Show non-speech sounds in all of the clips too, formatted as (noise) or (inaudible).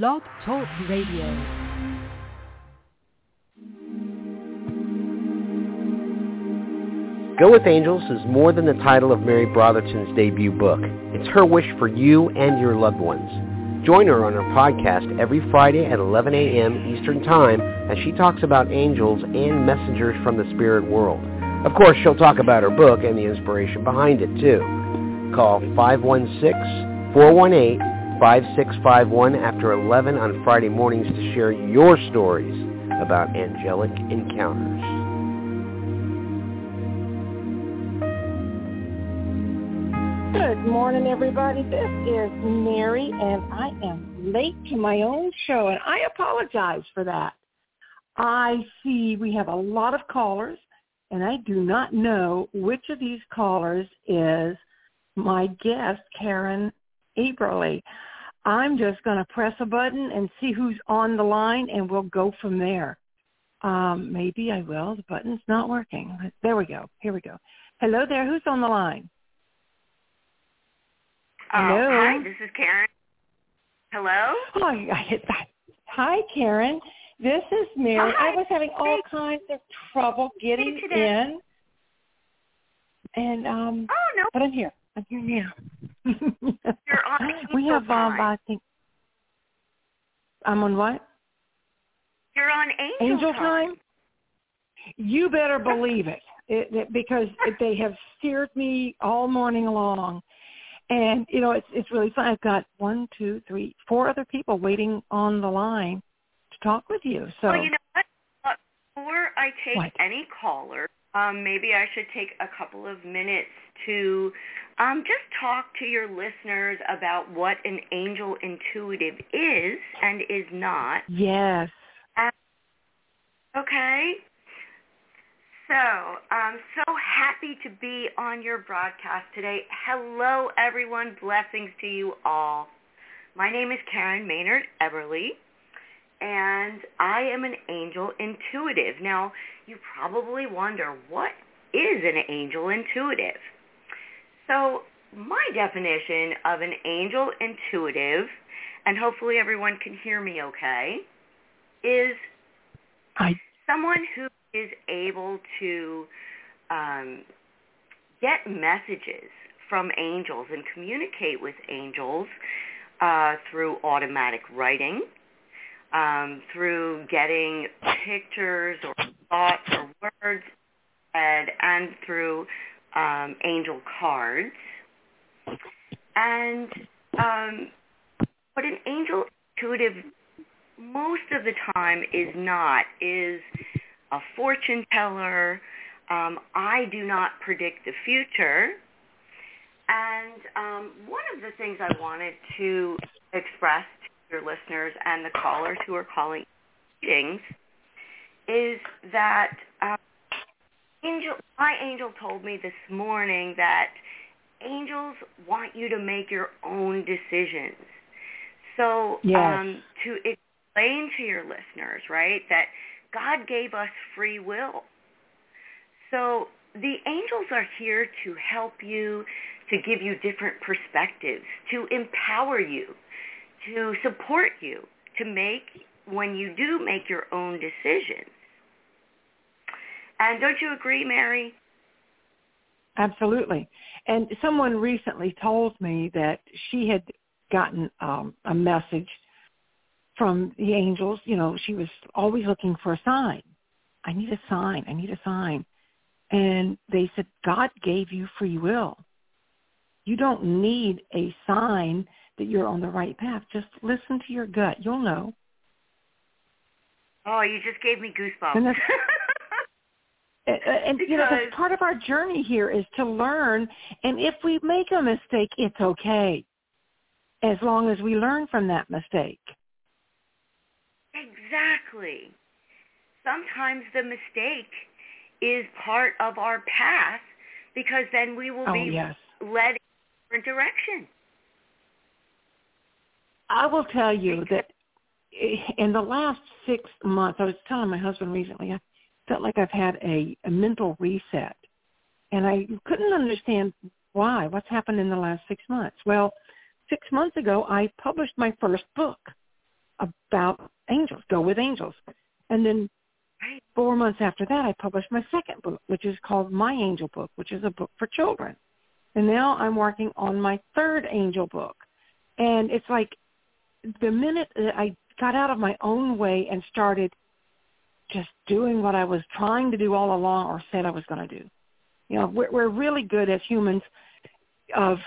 Blog Talk Radio. Go with Angels is more than the title of Mary Brotherton's debut book. It's her wish for you and your loved ones. Join her on her podcast every Friday at 11 a.m. Eastern Time as she talks about angels and messengers from the spirit world. Of course, she'll talk about her book and the inspiration behind it, too. Call 516-418 5651 after 11 on Friday mornings to share your stories about angelic encounters. Good morning, everybody. This is Mary, and I am late to my own show, and I apologize for that. I see we have a lot of callers, and I do not know which of these callers is my guest, Karin Eberly. I'm just going to press a button and see who's on the line, and we'll go from there. Um, maybe I will. The button's not working. There we go. Here we go. Hello there. Who's on the line? Hello. hi, this is Karin. Hello. Oh, I hit that. Hi, Karin. This is Mary. Hi. I was having all kinds of trouble getting in, and um, oh no, but I'm here. I'm here now. You're on (laughs) we have, um, time. I think, I'm on what? You're on Angel, Angel time? You better believe it, it, it because it, they have steered me all morning long. And, you know, it's it's really fun. I've got one, two, three, four other people waiting on the line to talk with you. So Well, you know what? Before I take What? any caller, um, maybe I should take a couple of minutes to um, just talk to your listeners about what an angel intuitive is and is not. yes. Okay. So I'm so happy to be on your broadcast today. Hello, everyone. Blessings to you all. My name is Karin Maynard Eberly, and I am an angel intuitive. Now, you probably wonder, what is an angel intuitive? So my definition of an angel intuitive, and hopefully everyone can hear me okay, is I someone who is able to um, get messages from angels and communicate with angels uh, through automatic writing, um, through getting pictures or thoughts or words, and, and through um, angel cards. And um, what an angel intuitive most of the time is not is a fortune teller. Um, I do not predict the future. And um, one of the things I wanted to express to your listeners and the callers who are calling meetings is that uh, angel, my angel told me this morning that angels want you to make your own decisions. So Yes. um, to explain to your listeners, right, that God gave us free will. So the angels are here to help you, to give you different perspectives, to empower you, to support you, to make, when you do make your own decisions. And don't you agree, Mary? Absolutely. And someone recently told me that she had gotten um, a message from the angels. You know, she was always looking for a sign. I need a sign. I need a sign. And they said, God gave you free will. You don't need a sign that you're on the right path. Just listen to your gut. You'll know. Oh, you just gave me goosebumps. (laughs) And and you know, that's part of our journey here is to learn. And if we make a mistake, it's okay, as long as we learn from that mistake. Exactly. Sometimes the mistake is part of our path because then we will Oh be yes, led in a different direction. I will tell you that eh, in the last six months, I was telling my husband recently, felt like I've had a, a mental reset, and I couldn't understand why. What's happened in the last six months? Well, six months ago, I published my first book. about angels, Go with Angels. And then four months after that, I published my second book, which is called My Angel Book, which is a book for children. And now I'm working on my third angel book. And it's like the minute that I got out of my own way and started just doing what I was trying to do all along or said I was going to do. You know, we're, we're really good as humans of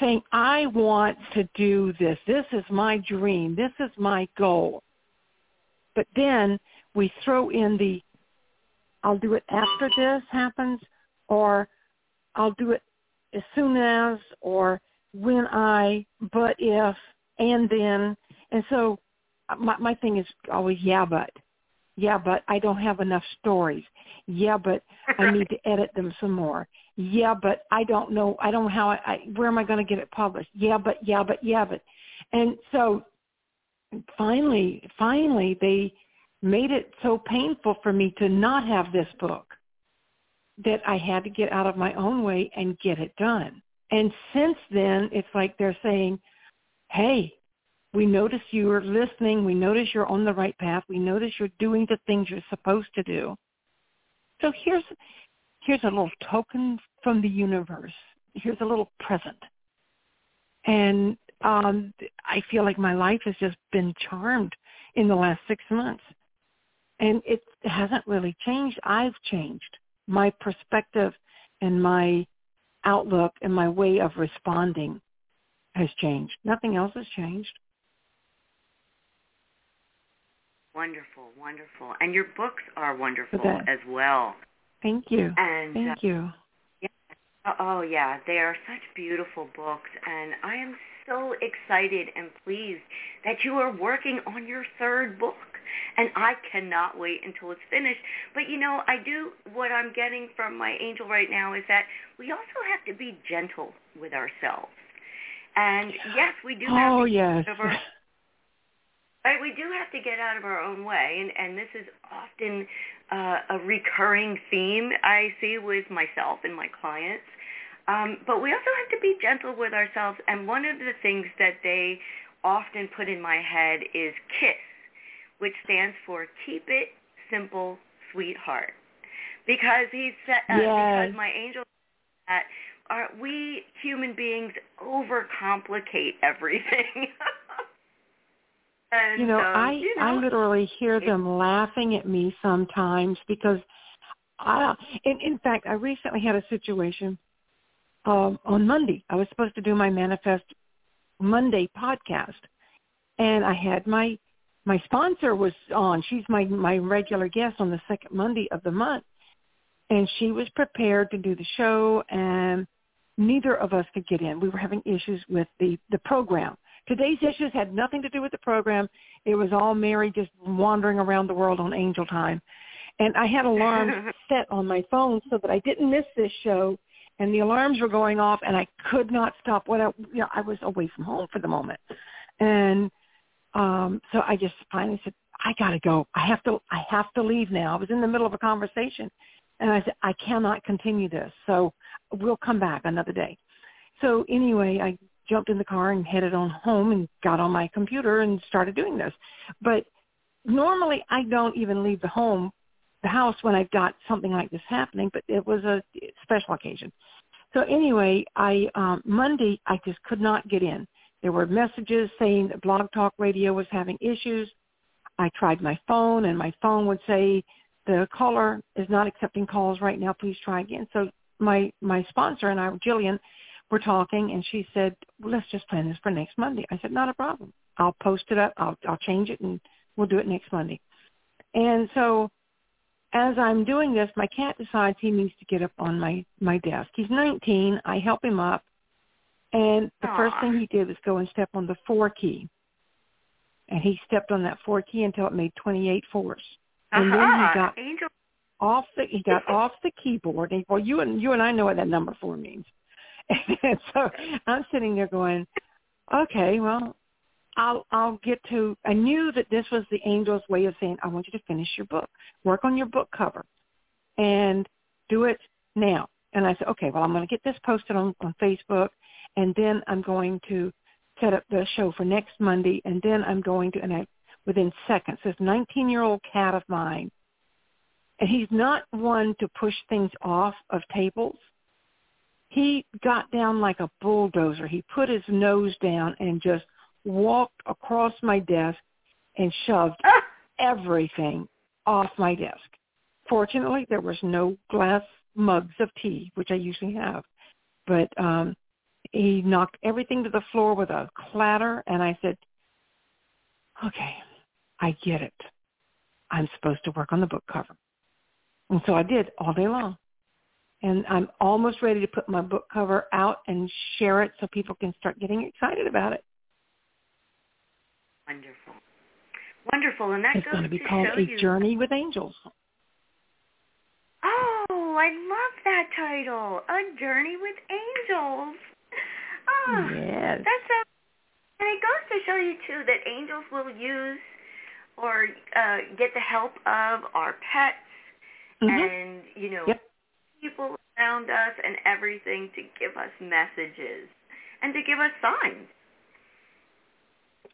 saying, I want to do this. This is my dream. This is my goal. But then we throw in the, I'll do it after this happens, or I'll do it as soon as, or when I, but if, and then. And so uh, my, my thing is always, yeah, but. Yeah, but I don't have enough stories. Yeah, but I (laughs) need to edit them some more. Yeah, but I don't know. I don't know how I, I where am I going to get it published? Yeah, but yeah, but yeah, but. And so finally, finally they made it so painful for me to not have this book that I had to get out of my own way and get it done. And since then, it's like they're saying, hey, we notice you are listening. We notice you're on the right path. We notice you're doing the things you're supposed to do. So here's here's a little token from the universe. Here's a little present. And um, I feel like my life has just been charmed in the last six months. And it hasn't really changed. I've changed. My perspective and my outlook and my way of responding has changed. Nothing else has changed. Wonderful, wonderful. And your books are wonderful as well. Thank you. And Thank uh, you. Yeah. Oh yeah, they are such beautiful books and I am so excited and pleased that you are working on your third book. And I cannot wait until it's finished. But you know, I do what I'm getting from my angel right now is that we also have to be gentle with ourselves. And yes, we do have oh, yes. (laughs) Right, we do have to get out of our own way, and and this is often uh, a recurring theme I see with myself and my clients. Um, but we also have to be gentle with ourselves, and one of the things that they often put in my head is KISS, which stands for Keep It Simple, Sweetheart, because he said uh, yes. because my angel said that are we human beings overcomplicate everything. (laughs) and, you know, um, I you know, I literally hear them laughing at me sometimes because I in in fact I recently had a situation um on Monday. I was supposed to do my manifest Monday podcast and I had my my sponsor was on. She's my my regular guest on the second Monday of the month and she was prepared to do the show and neither of us could get in. We were having issues with the the program. Today's issues had nothing to do with the program. It was all Mary just wandering around the world on Angel Time. And I had alarms (laughs) set on my phone so that I didn't miss this show. And the alarms were going off, and I could not stop. What I, you know, I was away from home for the moment, and um, so I just finally said, "I got to go. I have to. I have to leave now." I was in the middle of a conversation, and I said, "I cannot continue this. So we'll come back another day." So anyway, I jumped in the car and headed on home and got on my computer and started doing this. But normally I don't even leave the home, the house when I've got something like this happening, but it was a special occasion. So anyway, I um Monday I just could not get in. There were messages saying that Blog Talk Radio was having issues. I tried my phone and my phone would say the caller is not accepting calls right now. Please try again. So my my sponsor and I, Jillian, were talking, and she said, well, "Let's just plan this for next Monday." I said, "Not a problem. I'll post it up. I'll I'll change it, and we'll do it next Monday." And so, as I'm doing this, my cat decides he needs to get up on my my desk. He's 19. I help him up, and the Aww. first thing he did was go and step on the four key. And he stepped on that four key until it made 28 fours. And uh-huh. then he got Angel. off the he got (laughs) off the keyboard. And well, you and you and I know what that number four means. And (laughs) so I'm sitting there going, okay, well, I'll I'll get to. I knew that this was the angel's way of saying, I want you to finish your book, work on your book cover, and do it now. And I said, okay, well, I'm going to get this posted on on Facebook, and then I'm going to set up the show for next Monday, and then I'm going to. And I within seconds. This 19-year-old cat of mine, and he's not one to push things off of tables. He got down like a bulldozer. He put his nose down and just walked across my desk and shoved Ah! everything off my desk. Fortunately, there was no glass mugs of tea, which I usually have. But um he knocked everything to the floor with a clatter and I said, "Okay, I get it. I'm supposed to work on the book cover." And so I did all day long. And I'm almost ready to put my book cover out and share it so people can start getting excited about it. Wonderful. Wonderful. And that It's going to be to called A you. Journey with Angels. Oh, I love that title. A Journey with Angels. Oh, Yes. That's so, and it goes to show you too that angels will use or uh, get the help of our pets Mhm. and you know Yep. People around us and everything to give us messages and to give us signs.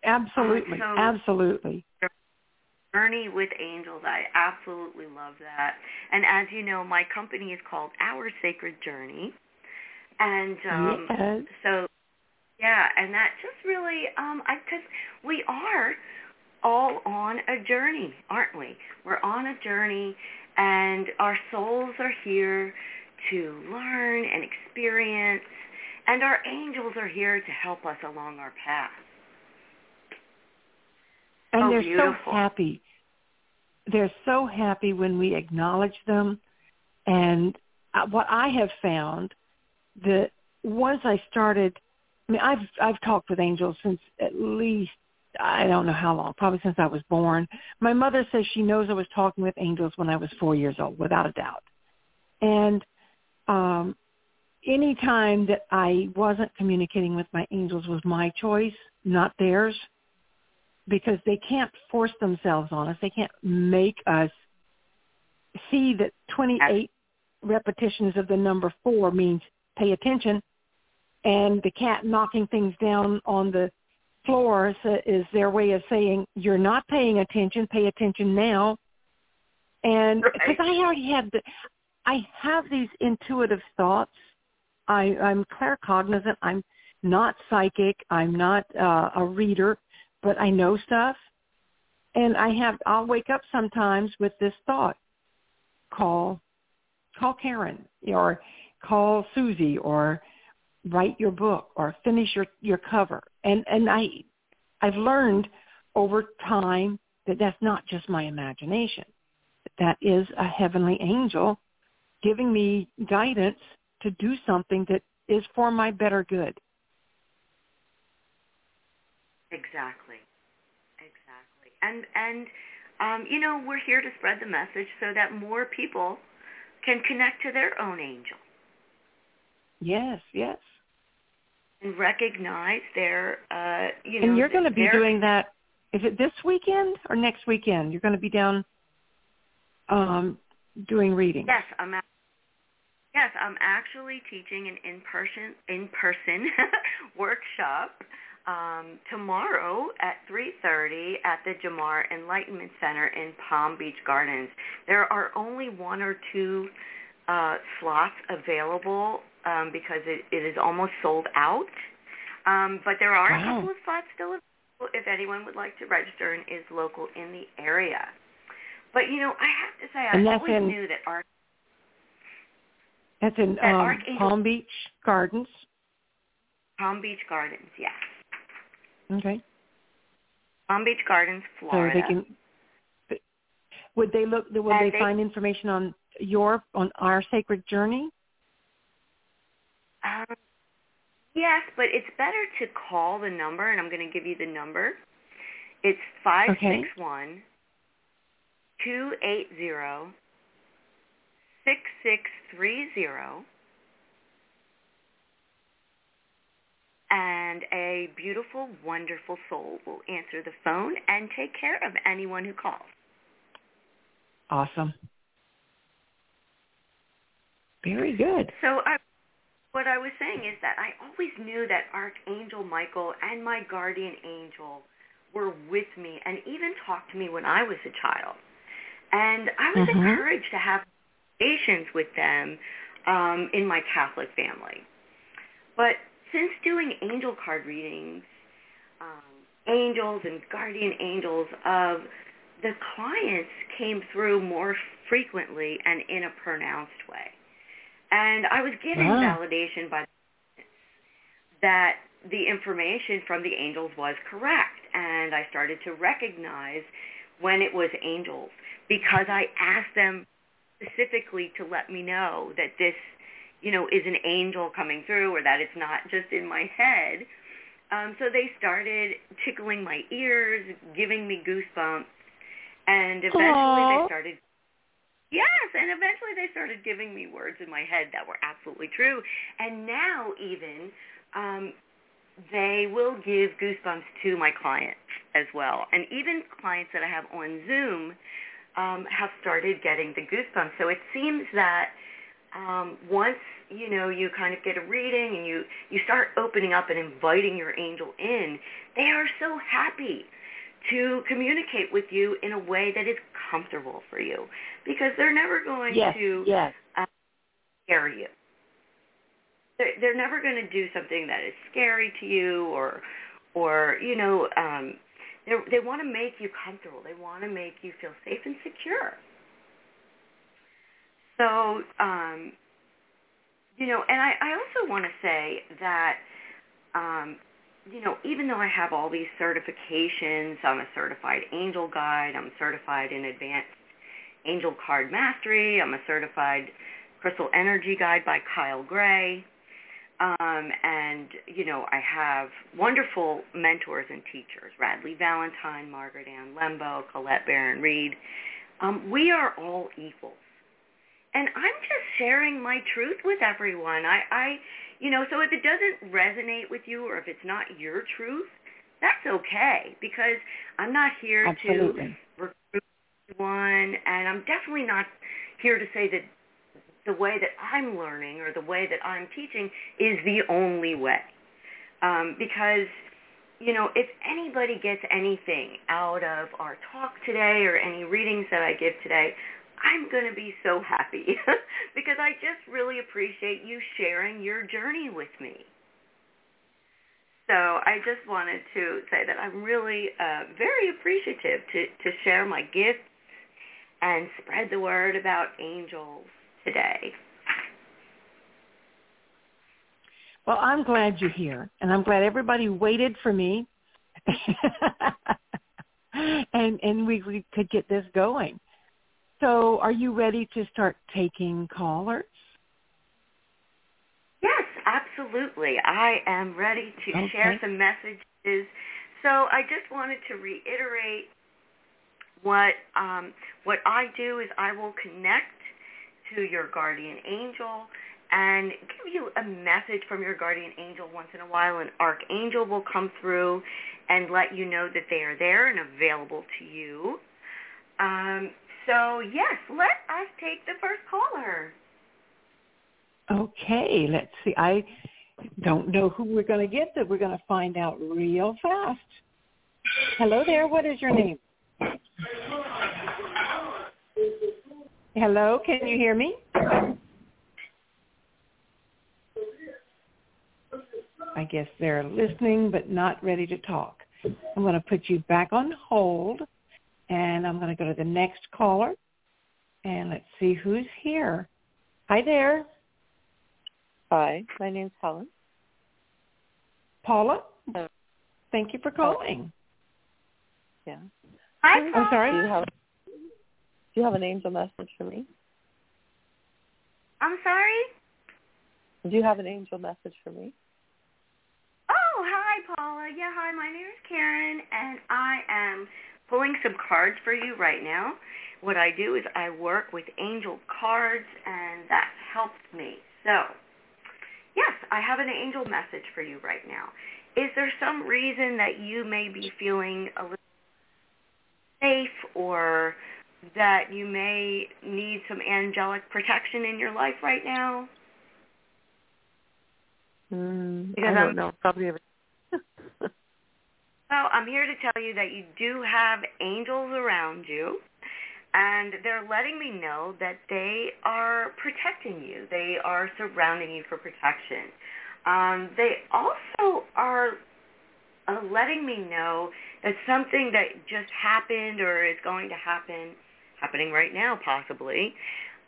Absolutely. so- Absolutely. Journey with Angels. I absolutely love that. And as you know, my company is called Our Sacred Journey. And um yes. so yeah, and that just really um I cuz we are all on a journey, aren't we? We're on a journey and our souls are here to learn and experience and our angels are here to help us along our path. And Oh, they're beautiful. so happy. They're so happy when we acknowledge them. And uh, what I have found that once I started, I mean, I've I've talked with angels since at least I don't know how long, probably since I was born. My mother says she knows I was talking with angels when I was four years old, without a doubt. And um, any time that I wasn't communicating with my angels was my choice, not theirs because they can't force themselves on us. They can't make us see that 28 repetitions of the number four means pay attention. And the cat knocking things down on the floor is, their way of saying, you're not paying attention, pay attention now. And Right. because I already had the, I have these intuitive thoughts. I, I'm claircognizant. I'm not psychic. I'm not uh, a reader but I know stuff. And I have I'll wake up sometimes with this thought. Call call Karen or call Susie or write your book or finish your your cover. And and I I've learned over time that that's not just my imagination. That is a heavenly angel giving me guidance to do something that is for my better good. Exactly. Exactly. And and um, you know, we're here to spread the message so that more people can connect to their own angel Yes, yes. And recognize their uh you know And you're going to be doing that. Is it this weekend or next weekend? You're going to be down um, doing readings. Yes, I'm ac- Yes, I'm actually teaching an in-person in-person (laughs) workshop um, tomorrow at 3:30 at the Jamar Enlightenment Center in Palm Beach Gardens. There are only one or two uh, slots available um, because it, it is almost sold out. Um, but there are a couple of spots still available if anyone would like to register and is local in the area. But you know, I have to say, I And always in- knew that art That's in That um, Palm Beach Gardens. Palm Beach Gardens, yes. Okay. Palm Beach Gardens, Florida. So they can. Would they look? Would they- find information on your on our sacred journey? Um, yes, but it's better to call the number, and I'm going to give you the number. It's five six one two eight zero six six three zero, and a beautiful, wonderful soul will answer the phone and take care of anyone who calls. Awesome. Very good. So I, what I was saying is that I always knew that Archangel Michael and my guardian angel were with me and even talked to me when I was a child. And I was Mhm. encouraged to have conversations with them um, in my Catholic family. But since doing angel card readings, um, angels and guardian angels of the clients came through more frequently and in a pronounced way. And I was given Wow. validation by that the information from the angels was correct. And I started to recognize when it was angels because I asked them specifically to let me know that this, you know, is an angel coming through or that it's not just in my head. Um, so they started tickling my ears, giving me goosebumps, and eventually Aw. they started Yes, and eventually they started giving me words in my head that were absolutely true. And now even um, they will give goosebumps to my clients as well. And even clients that I have on Zoom um, have started getting the goosebumps. So it seems that um, once you know you kind of get a reading and you you start opening up and inviting your angel in, they are so happy to communicate with you in a way that is comfortable for you because they're never going Yes, to yes. scare you. They're, they're never going to do something that is scary to you or, or you know, um, they they want to make you comfortable. They want to make you feel safe and secure. So, um, you know, and I, I also want to say that, um, you know, even though I have all these certifications, I'm a certified angel guide, I'm certified in advanced angel card mastery, I'm a certified crystal energy guide by Kyle Gray. Um, and, you know, I have wonderful mentors and teachers, Radleigh Valentine, Margaret Ann Lembo, Colette Baron Reid. Um, we are all equals. And I'm just sharing my truth with everyone. I, I, you know, so if it doesn't resonate with you or if it's not your truth, that's okay because I'm not here Absolutely. to recruit one, and I'm definitely not here to say that the way that I'm learning or the way that I'm teaching is the only way. Um, because, you know, if anybody gets anything out of our talk today or any readings that I give today, I'm going to be so happy (laughs) because I just really appreciate you sharing your journey with me. So I just wanted to say that I'm really uh, very appreciative to, to share my gifts and spread the word about angels today. Well, I'm glad you're here, and I'm glad everybody waited for me, (laughs) and and we, we could get this going. So, are you ready to start taking callers? Yes, absolutely. I am ready to Okay. share some messages. So I just wanted to reiterate what um, what I do is I will connect to your guardian angel and give you a message from your guardian angel once in a while. An archangel will come through and let you know that they are there and available to you. Um, so yes, let us take the first caller. Okay, let's see. I don't know who we're going to get, but we're going to find out real fast. Hello there. What is your name? Hello, can you hear me? I guess they're listening but not ready to talk. I'm going to put you back on hold and I'm going to go to the next caller and let's see who's here. Hi there. Hi, my name's Helen. Paula? Hello. Thank you for calling. Yeah. Hi, I'm sorry? Do you have Do you have an angel message for me? I'm sorry. Do you have an angel message for me? Oh, hi, Paula. Yeah, hi. My name is Karin, and I am pulling some cards for you right now. What I do is I work with angel cards, and that helps me. So, yes, I have an angel message for you right now. Is there some reason that you may be feeling a little safe or that you may need some angelic protection in your life right now? Mm, I I'm- don't know. Probably every. Well, I'm here to tell you that you do have angels around you, and they're letting me know that they are protecting you. They are surrounding you for protection. Um, they also are uh, letting me know that something that just happened or is going to happen, happening right now possibly,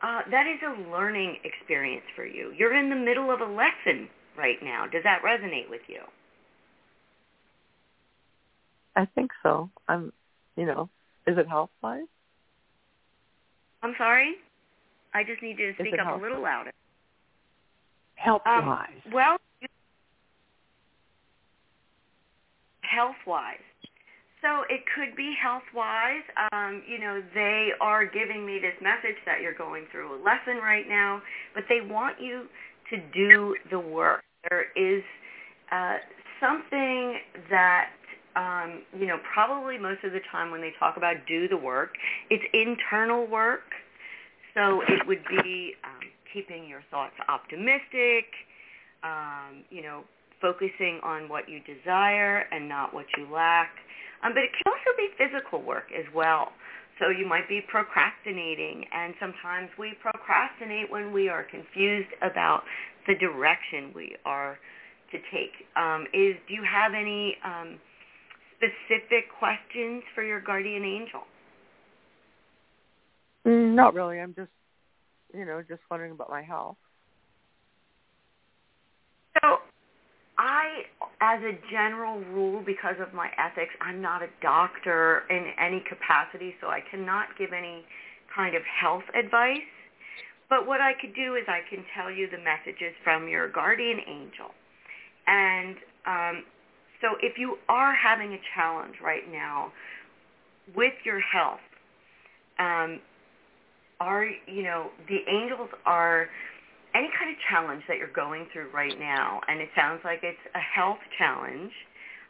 uh, that is a learning experience for you. You're in the middle of a lesson right now. Does that resonate with you? I think so. I'm, you know, is it health wise? I'm sorry. I just need you to speak up a little louder. Health Um, wise. well, health-wise. So it could be health-wise. Um, you know, they are giving me this message that you're going through a lesson right now, but they want you to do the work. There is uh, something that um, you know, probably most of the time when they talk about do the work, it's internal work. So it would be um, keeping your thoughts optimistic, um, you know, focusing on what you desire and not what you lack. Um, but it can also be physical work as well. So you might be procrastinating, and sometimes we procrastinate when we are confused about the direction we are to take. Um, is do you have any um, specific questions for your guardian angel? Mm, not really. I'm just, you know, just wondering about my health. So I, as a general rule, because of my ethics, I'm not a doctor in any capacity, so I cannot give any kind of health advice. But what I could do is I can tell you the messages from your guardian angel. And um, so if you are having a challenge right now with your health, um, are, you know, the angels are any kind of challenge that you're going through right now, and it sounds like it's a health challenge,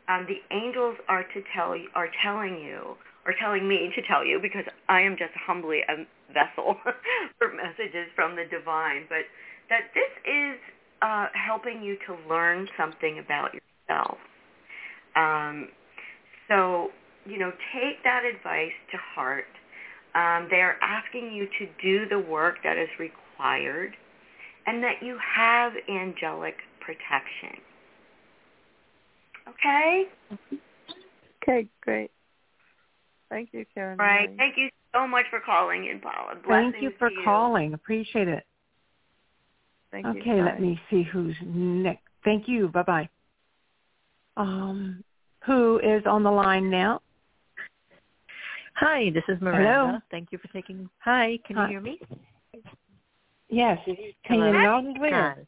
um, the angels are to tell are telling you, or telling me to tell you, because I am just humbly a vessel (laughs) for messages from the divine, but that this is uh, helping you to learn something about yourself. Um, so, you know, take that advice to heart. Um, they are asking you to do the work that is required and that you have angelic protection. Okay? Okay, great. Thank you, Karin. All right. Thank you so much for calling in, Paula. Thank you for to calling. Appreciate it. Thank you. Okay, let me see who's next. Thank you. Bye bye. Um, who is on the line now? Hi, this is Miranda. Hello. Thank you for taking. Hi, can Hi. you hear me? Yes, can you Hello. loud and clear? Hi.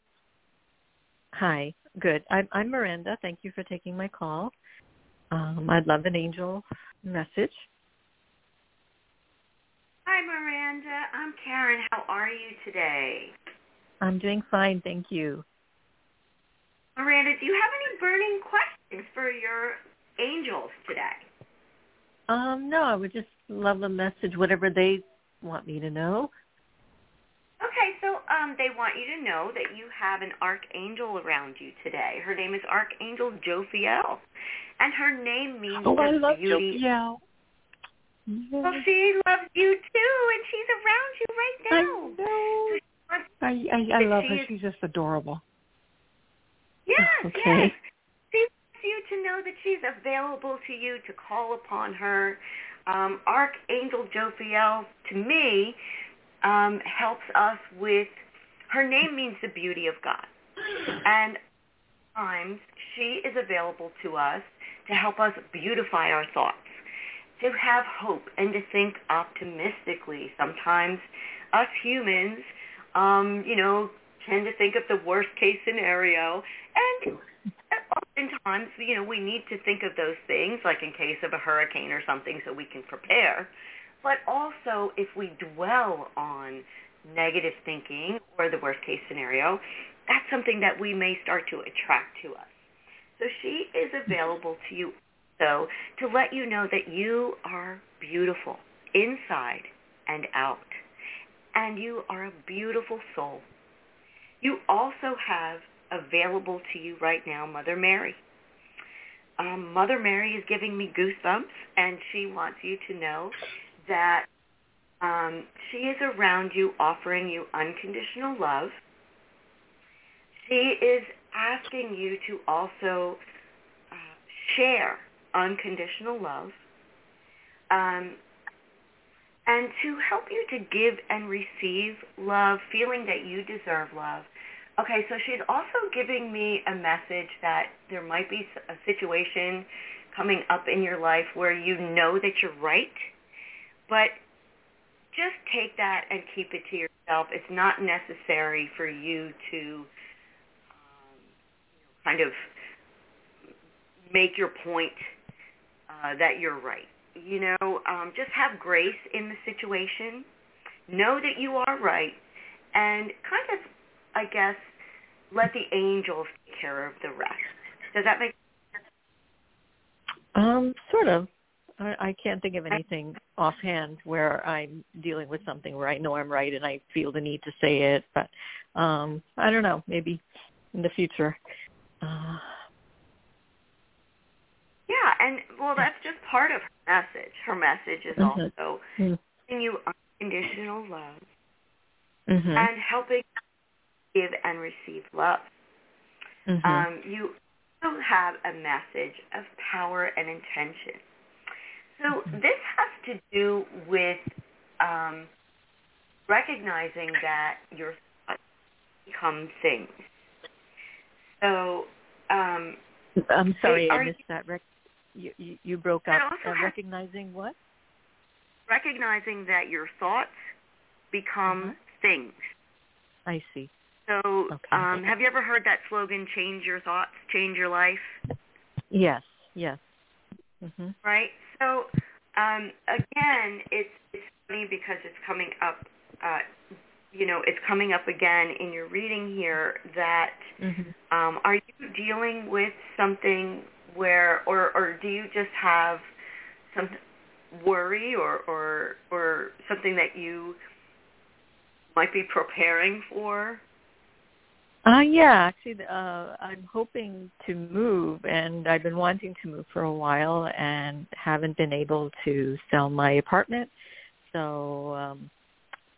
Hi. Good. I'm, I'm Miranda. Thank you for taking my call. Um, I'd love an angel message. Hi, Miranda. I'm Karin. How are you today? I'm doing fine, thank you. Miranda, do you have any burning questions for your angels today? Um, no, I would just love a message, whatever they want me to know. Okay, so um, they want you to know that you have an archangel around you today. Her name is Archangel Jophiel, and her name means Oh, I love beauty. Jophiel. Well, she loves you too, and she's around you right I now. know. wants- I, I, I love her. is- She's just adorable. Yes, Okay. yes. She wants you to know that she's available to you to call upon her. Um, Archangel Jophiel, to me, um, helps us with. Her name means the beauty of God, and times she is available to us to help us beautify our thoughts, to have hope, and to think optimistically. Sometimes, us humans, um, you know, tend to think of the worst case scenario, and oftentimes, you know, we need to think of those things, like in case of a hurricane or something, so we can prepare. But also, if we dwell on negative thinking or the worst case scenario, that's something that we may start to attract to us. So she is available to you so to let you know that you are beautiful inside and out. And you are a beautiful soul. You also have available to you right now Mother Mary. um, Mother Mary is giving me goosebumps, and she wants you to know that um, she is around you offering you unconditional love. She is asking you to also uh, share unconditional love um, and to help you to give and receive love, feeling that you deserve love. Okay, so she's also giving me a message that there might be a situation coming up in your life where you know that you're right, but just take that and keep it to yourself. It's not necessary for you to um, kind of make your point uh, that you're right. You know, um, just have grace in the situation. Know that you are right, and kind of, I guess, let the angels take care of the rest. Does that make sense? Um, sort of. I, I can't think of anything offhand where I'm dealing with something where I know I'm right and I feel the need to say it, but um I don't know, maybe in the future. Uh Yeah, and well that's just part of her message. Her message is Mhm. also mm-hmm. giving you unconditional love Mhm. and helping give and receive love. Mhm. Um, you also have a message of power and intention. So Mhm. this has to do with um, recognizing that your thoughts become things. So um, I'm sorry, I missed that. Rec- you, you you broke up. Uh, recognizing what? recognizing that your thoughts become Uh-huh. things. I see. So Okay. um, have you ever heard that slogan, change your thoughts, change your life? Yes. Yes. Mhm. right? So um, again, it's it's funny because it's coming up. Uh, you know, it's coming up again in your reading here that Mhm. um, are you dealing with something where, or or do you just have some worry or or or something that you might be preparing for? Uh yeah, actually uh I'm hoping to move and I've been wanting to move for a while and haven't been able to sell my apartment. So um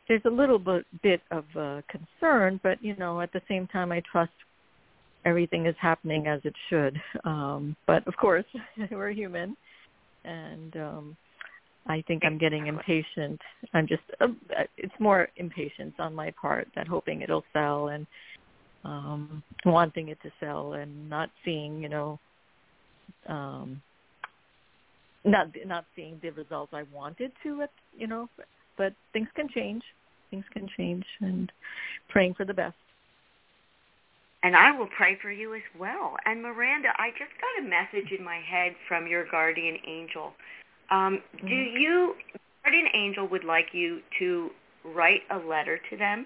there's a little bit bit of uh, concern, but you know, at the same time I trust everything is happening as it should. (laughs) Um but of course, (laughs) we're human and um I think I'm getting impatient. I'm just uh, it's more impatience on my part that hoping it'll sell and um wanting it to sell and not seeing you know um not not seeing the results I wanted to you know but things can change things can change and praying for the best And I will pray for you as well. And Miranda, I just got a message in my head from your guardian angel. Um, Do Mhm. you, guardian angel would like you to write a letter to them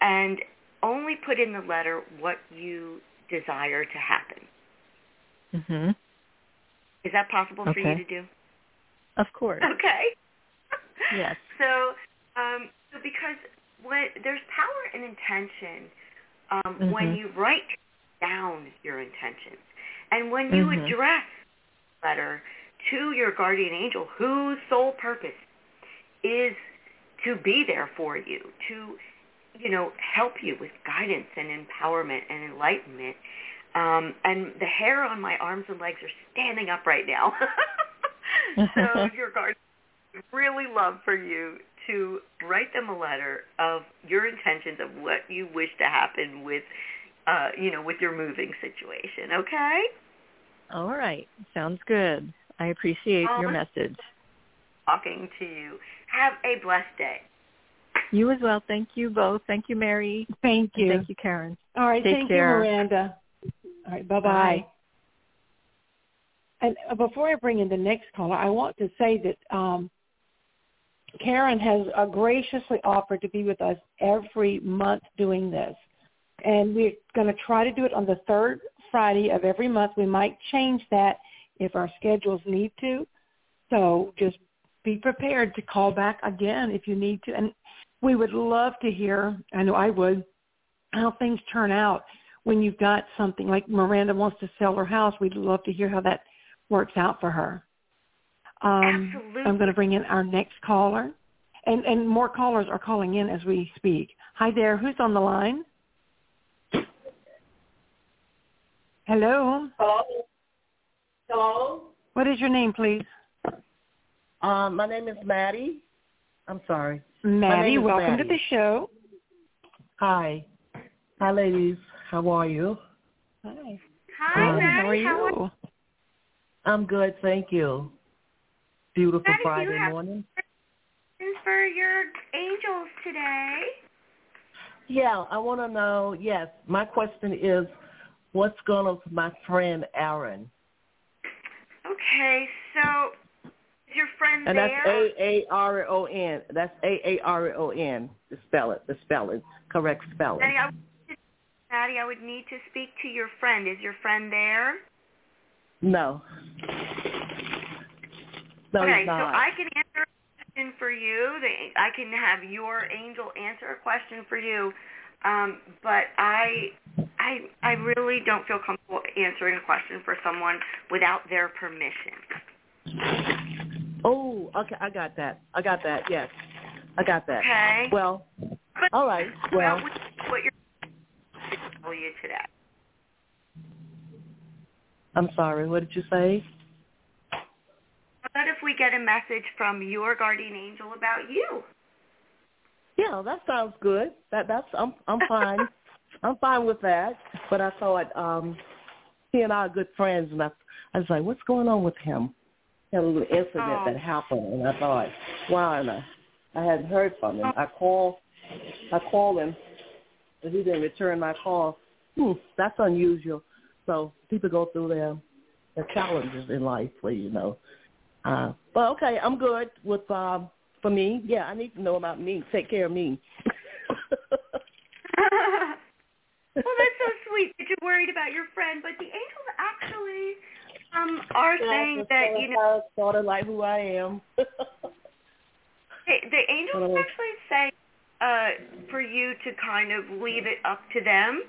and only put in the letter what you desire to happen. Mm-hmm. Is that possible for you to do? of course Okay. Yes. (laughs) So, um, so because when there's power in intention, um, when Mhm. you write down your intentions, and when you Mhm. address letter to your guardian angel, whose sole purpose is to be there for you, to you know help you with guidance and empowerment and enlightenment. Um, and the hair on my arms and legs are standing up right now. (laughs) so (laughs) your guardian really love for you to write them a letter of your intentions of what you wish to happen with uh you know with your moving situation okay all right sounds good I appreciate your message talking to you have a blessed day you as well thank you both thank you Mary Thank and you. thank you Karin All right. Take thank care. you, Miranda. All right. Bye-bye. Bye. And uh, before I bring in the next caller, I want to say that um, Karin has uh, graciously offered to be with us every month doing this. And we're going to try to do it on the third Friday of every month. We might change that if our schedules need to. So just be prepared to call back again if you need to. And we would love to hear, I know I would, how things turn out when you've got something like Miranda wants to sell her house, we'd love to hear how that works out for her. Um, Absolutely. I'm going to bring in our next caller, and and more callers are calling in as we speak. Hi there, who's on the line? Hello. Hello. Hello. What is your name, please? Um, my name is Maddie. I'm sorry. Maddie. name is Welcome to the show. Hi. Hi, ladies. How are you? Hi. Hi, Um, Maddie. How are you? I'm good, thank you. Beautiful you Friday morning. for your angels today? Yeah, I want to know. Yes, my question is, what's going on with my friend Aaron? Okay, so is your friend And that's there? A A R O N. That's A A R O N. The spell it. The spelling. Correct spelling. Maddie, I, would- Maddie, I would need to speak to your friend. Is your friend there? No. No, okay, so. I can answer a question for you. I can have your angel answer a question for you. Um, but I, I, I really don't feel comfortable answering a question for someone without their permission. Oh, okay, I got that. I got that. Yes, I got that. Okay. Well, But all right. Well, what, what you're to tell you today. I'm sorry. What did you say? About if we get a message from your guardian angel about you? Yeah, that sounds good. That that's I'm I'm fine. (laughs) I'm fine with that. But I thought um he and I are good friends, and I I was like, what's going on with him? He had a little incident Oh. that happened, and I thought, wow, and I, I hadn't heard from him. I called I called him, but he didn't return my call. Hmm, that's unusual. So people go through their their challenges in life, where you know. Uh, but okay, I'm good with um for me. Yeah, I need to know about me. Take care of me. (laughs) well, that's so sweet that you're worried about your friend, but the angels actually um are saying that you know sort of like who I am. they, the angels (laughs) Uh. actually say uh for you to kind of leave it up to them.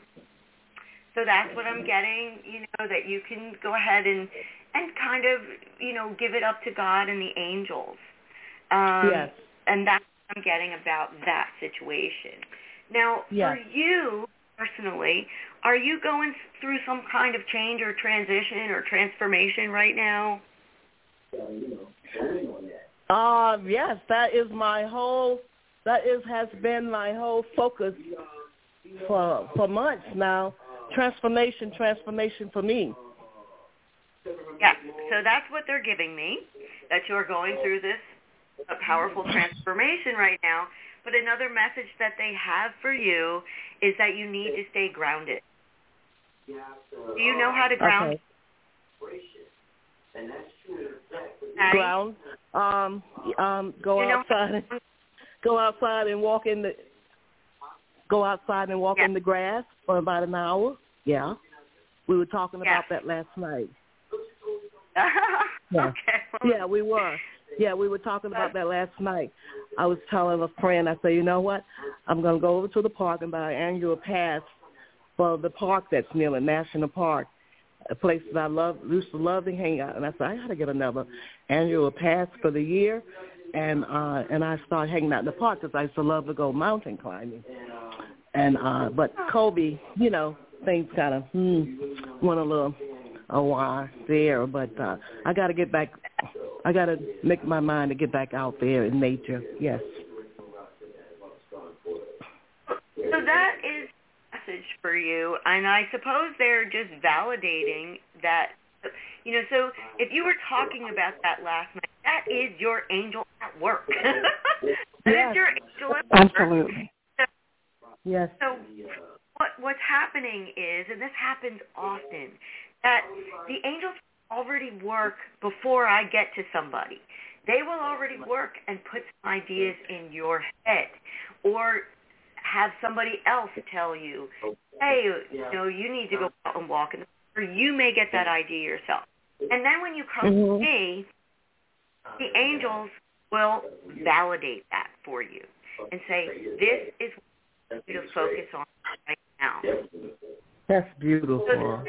So that's what I'm getting, you know, that you can go ahead and and kind of, you know, give it up to God and the angels. Um yes. and that's what I'm getting about that situation. Now, Yes. for you personally, are you going through some kind of change or transition or transformation right now? Um, yes, that is my whole. That is has been my whole focus for for months now. Transformation, transformation for me. Yeah. So that's what they're giving me, that you're going through this a powerful transformation right now. But another message that they have for you is that you need to stay grounded. Do you know how to ground? Okay. Patty? Ground. Um, um, go You know- outside. And, go outside and walk in the. Go outside and walk Yeah. in the grass for about an hour. Yeah, we were talking Yeah. about that last night. (laughs) okay. Yeah, we were. Yeah, we were talking about that last night. I was telling a friend, I said, you know what? I'm going to go over to the park and buy an annual pass for the park that's near the National Park, a place that I love, used to love to hang out. And I said, I got to get another annual pass for the year. And uh and I started hanging out in the park because I used to love to go mountain climbing. And uh but COVID, you know, things kind of hmm, went a little a while there. But uh I got to get back I got to make my mind to get back out there in nature. Yes. So that is a message for you, and I suppose they're just validating that. You know, so if you were talking about that last night, that is your angel at work. (laughs) that is Yes. your angel at work. Absolutely. Yes. So what what's happening is, and this happens often, that the angels already work before I get to somebody. They will already work and put some ideas in your head, or have somebody else tell you, hey, you know, you need to go out and walk, in the or you may get that idea yourself. And then when you come Mhm. to me, the angels will validate that for you and say, this is what you to focus on right now. That's beautiful.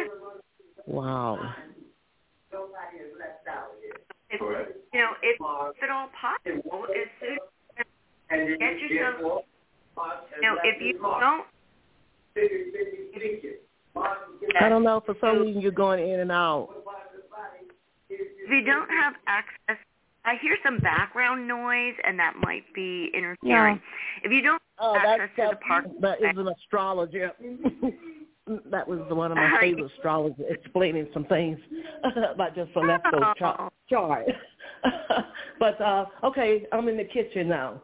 Wow. If, you know, if, if at all possible, as soon as get yourself, you know, if you don't, I don't know. For some reason, you're going in and out. if you don't have access, I hear some background noise, and that might be interfering. If you don't Oh, have that's access to the park, that is an astrologer. (laughs) that was one of my favorite astrologers explaining some things (laughs) about just the leftover chart. chart. (laughs) but uh okay, I'm in the kitchen now.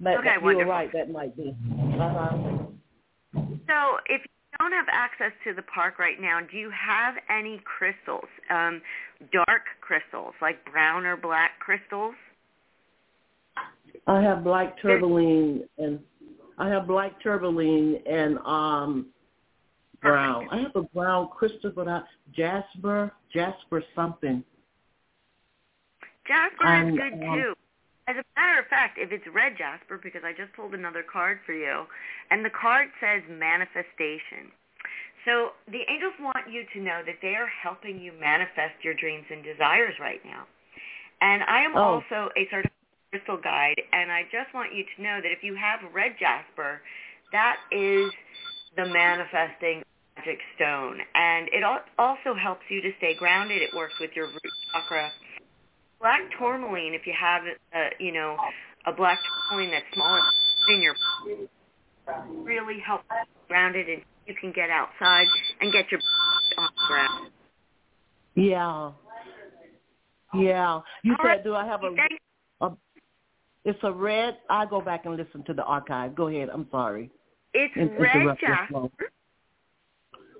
But Okay, you're wonderful. right, that might be. Uh-huh. So if you don't have access to the park right now, do you have any crystals, um, dark crystals, like brown or black crystals? I have black tourmaline and I have black tourmaline and um brown. I have a brown crystal, but I jasper, jasper something. Jasper Um, is good um, too. As a matter of fact, if it's red jasper, because I just pulled another card for you, and the card says manifestation. So the angels want you to know that they are helping you manifest your dreams and desires right now. And I am Oh. also a certified crystal guide, and I just want you to know that if you have red jasper, that is the manifesting magic stone. And it also helps you to stay grounded. It works with your root chakra black tourmaline, if you have, uh, you know, a black tourmaline that's small enough in your really helps you grounded and you can get outside and get your on the ground. Yeah. Yeah. You All said right. do I have a Thank- it's a red I go back and listen to the archive. Go ahead. I'm sorry. It's In- red jasper.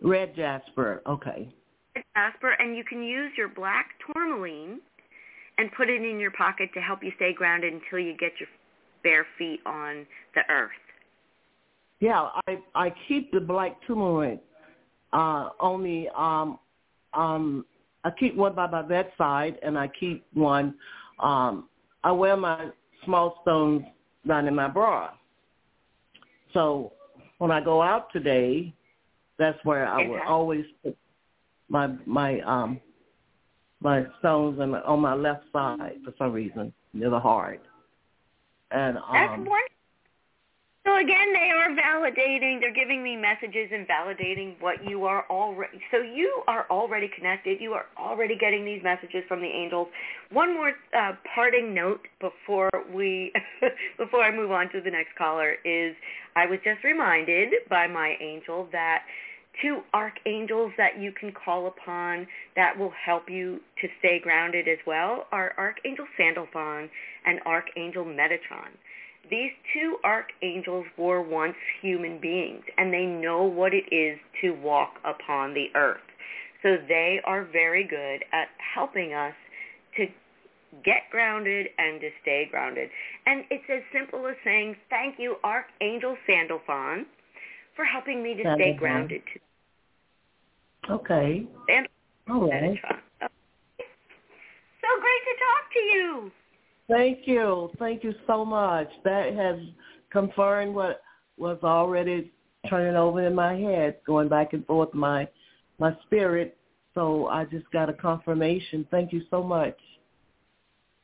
Red jasper. Okay. red jasper, and you can use your black tourmaline and put it in your pocket to help you stay grounded until you get your bare feet on the earth. Yeah, I I keep the black tourmaline uh on the um um I keep one by my bedside and I keep one um I wear my small stones down in my bra. So when I go out today, that's where I will always put my my um my stones on, on my left side for some reason near the heart. And That's um wonderful. So again, they are validating. They're giving me messages and validating what you are already. So you are already connected. You are already getting these messages from the angels. One more uh, parting note before we, (laughs) before I move on to the next caller is, I was just reminded by my angel that two archangels that you can call upon that will help you to stay grounded as well are Archangel Sandalphon and Archangel Metatron. These two archangels were once human beings, and they know what it is to walk upon the earth. So they are very good at helping us to get grounded and to stay grounded. And it's as simple as saying, thank you, Archangel Sandalphon, for helping me to stay grounded okay. Sandalphon. All right. Okay. So great to talk to you. Thank you. Thank you so much. That has confirmed what was already turning over in my head, going back and forth my my spirit. So I just got a confirmation. Thank you so much.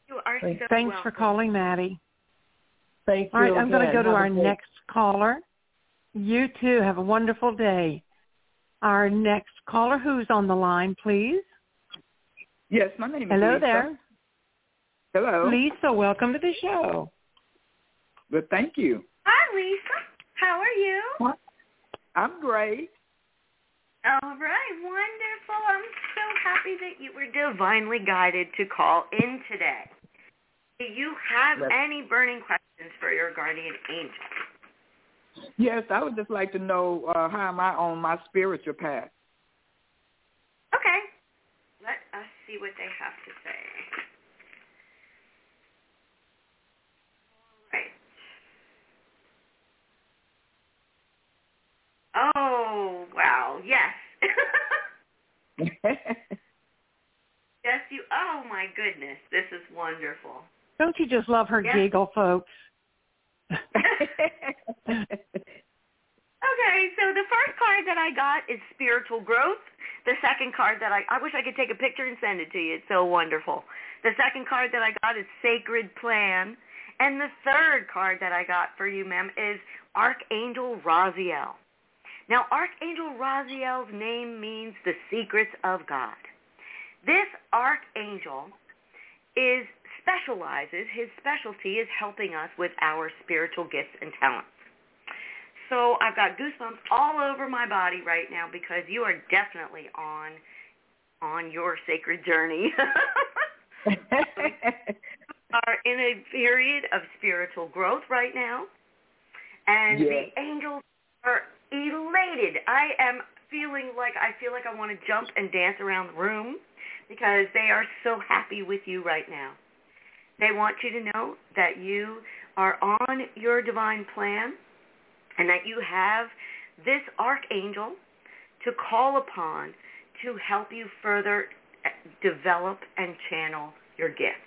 You are Thank- so Thanks for calling, Maddie. Thank you. All right, I'm going to go to Have our great- next caller. You too. Have a wonderful day. Our next caller, who's on the line, please? Yes, my name is Hello Lisa. there. Hello. Lisa, welcome to the show. But thank you. Hi, Lisa. How are you? I'm great. All right, wonderful. I'm so happy that you were divinely guided to call in today. Do you have Yes. any burning questions for your guardian angel? Yes, I would just like to know uh, how am I on my spiritual path? Okay. Let us see what they have to say. All right. Oh, wow. Yes. (laughs) yes, you. Oh, my goodness. This is wonderful. Don't you just love her Yeah. giggle, folks? Okay, so the first card that I got is spiritual growth. The second card that I I wish I could take a picture and send it to you. It's so wonderful. The second card that I got is sacred plan. And the third card that I got for you, ma'am, is Archangel Raziel. Now, Archangel Raziel's name means the secrets of God. This archangel is specializes, his specialty is helping us with our spiritual gifts and talents. So I've got goosebumps all over my body right now because you are definitely on on your sacred journey. (laughs) are in a period of spiritual growth right now. And Yes. the angels are elated. I am feeling like I feel like I want to jump and dance around the room because they are so happy with you right now. They want you to know that you are on your divine plan and that you have this archangel to call upon to help you further eh, develop and channel your gifts.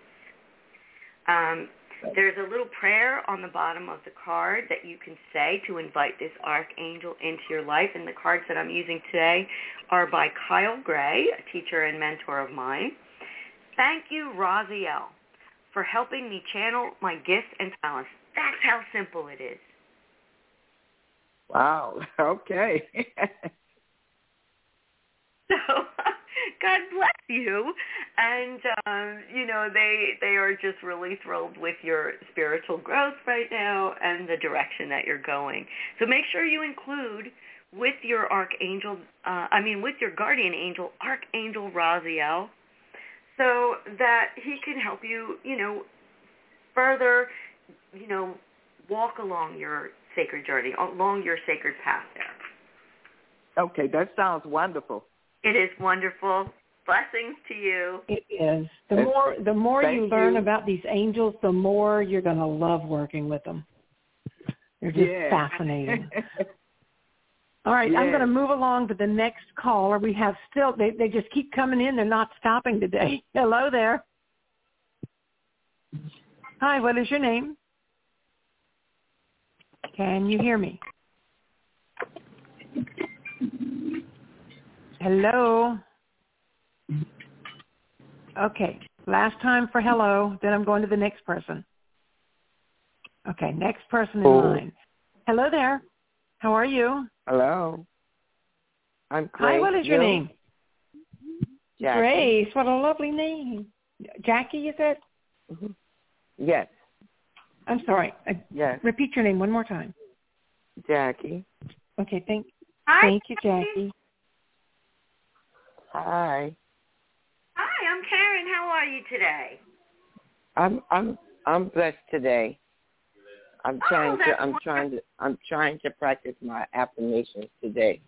Um, there's a little prayer on the bottom of the card that you can say to invite this archangel into your life. And the cards that I'm using today are by Kyle Gray, a teacher and mentor of mine. Thank you, Raziel, for helping me channel my gifts and talents. That's how simple it is. Wow. (laughs) Okay. (laughs) So God bless you, and um, you know they they are just really thrilled with your spiritual growth right now and the direction that you're going. So make sure you include with your archangel, uh, I mean with your guardian angel, Archangel Raziel, so that he can help you, you know, further, you know, walk along your sacred journey, along your sacred path there. okay, that sounds wonderful. It is wonderful. Blessings to you. It is. The Thank- more the more you learn you. about these angels, the more you're going to love working with them. They're just Yeah. fascinating. (laughs) All right, I'm going to move along to the next caller. We have still they they just keep coming in. They're not stopping today. (laughs) Hello there. Hi, what is your name? Can you hear me? Hello. Okay, last time for hello, then I'm going to the next person. Okay, next person in Oh. line. Hello there. How are you? Hello. I'm Grace. Hi, what is your name? Jackie. Grace. What a lovely name. Jackie, you said? Mhm. Yes. I'm sorry. Uh, Yes. repeat your name one more time. Jackie. Okay, thank Hi. thank you, Jackie. Hi. Hi, I'm Karin. How are you today? I'm I'm I'm blessed today. I'm trying Oh, to I'm trying to I'm trying to practice my affirmations today.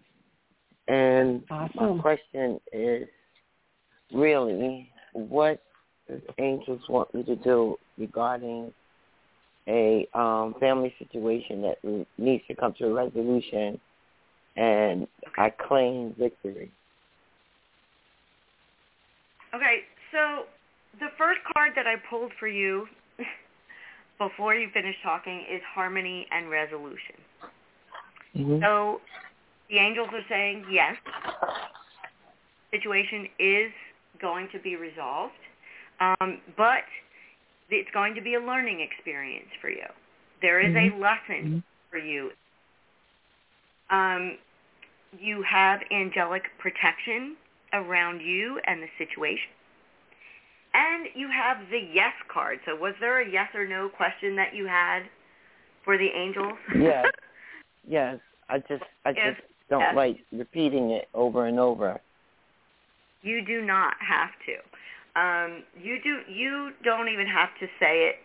And Awesome. my question is really what does angels want me to do regarding a um family situation that needs to come to a resolution and I claim victory. Okay, so the first card that I pulled for you (laughs) before you finish talking is harmony and resolution. Mm-hmm. So the angels are saying yes, situation is going to be resolved, um, but it's going to be a learning experience for you. There is a lesson for you. Um, you have angelic protection around you and the situation. And you have the yes card. So was there a yes or no question that you had for the angels? Yes. (laughs) Yes. I just I Yes. just don't Yes. like repeating it over and over. You do not have to. Um, you do. You don't even have to say it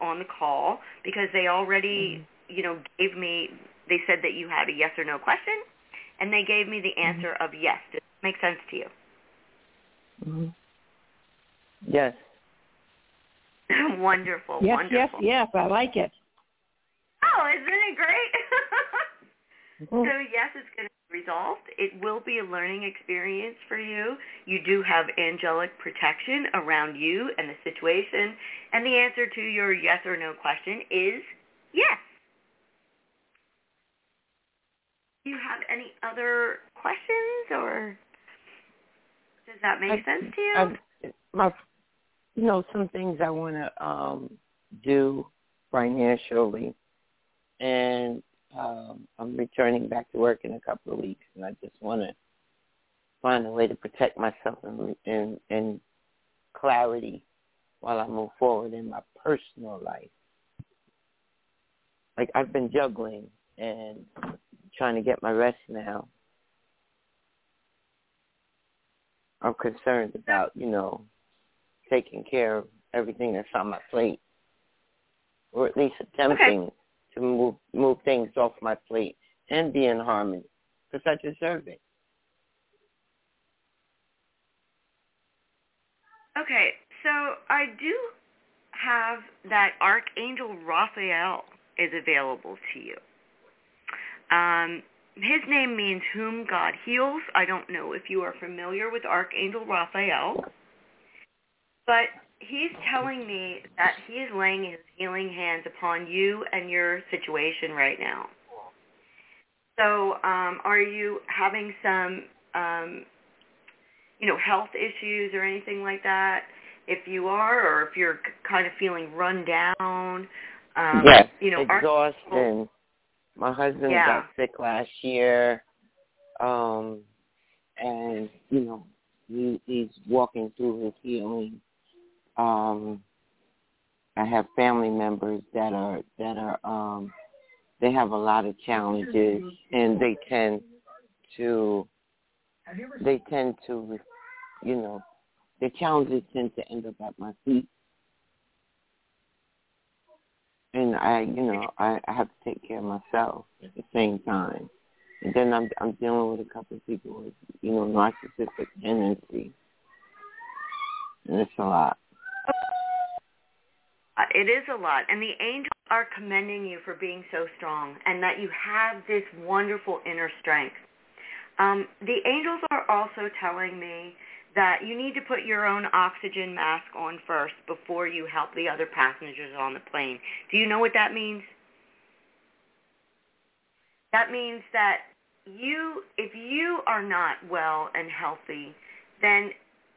on the call because they already, you know, gave me. They said that you had a yes or no question, and they gave me the answer of yes. Does make sense to you? hmm (laughs) Yes. wonderful, yes, wonderful. yes, yes. I like it. Oh, isn't it great? (laughs) Mhm. So yes, it's going to be resolved. It will be a learning experience for you. You do have angelic protection around you and the situation. And the answer to your yes or no question is yes. Do you have any other questions, or does that make I, sense to you? I, my, you know, some things I want to um, do financially, and um, I'm returning back to work in a couple of weeks, and I just want to find a way to protect myself in, in, in clarity while I move forward in my personal life. Like I've been juggling and trying to get my rest now. I'm concerned about, you know, taking care of everything that's on my plate. Or at least attempting okay. to move move things off my plate and be in harmony because I deserve it. Okay, so I do have that Archangel Raphael is available to you. Um, his name means whom God heals. I don't know if you are familiar with Archangel Raphael, but he's telling me that he is laying his healing hands upon you and your situation right now. So um, are you having some, um, you know, health issues or anything like that? If you are, or if you're kind of feeling run down, um, yes, you know, exhaustion. My husband yeah. got sick last year, um, and you know he, he's walking through his healing. Um, I have family members that are that are um, they have a lot of challenges, and they tend to they tend to you know the challenges tend to end up at my feet and I, you know, I, I have to take care of myself at the same time. And then I'm I'm dealing with a couple of people with, you know, narcissistic tendency, and it's a lot. Uh, it is a lot, and the angels are commending you for being so strong, and that you have this wonderful inner strength. Um, the angels are also telling me that you need to put your own oxygen mask on first before you help the other passengers on the plane. Do you know what that means? That means that you, if you are not well and healthy, then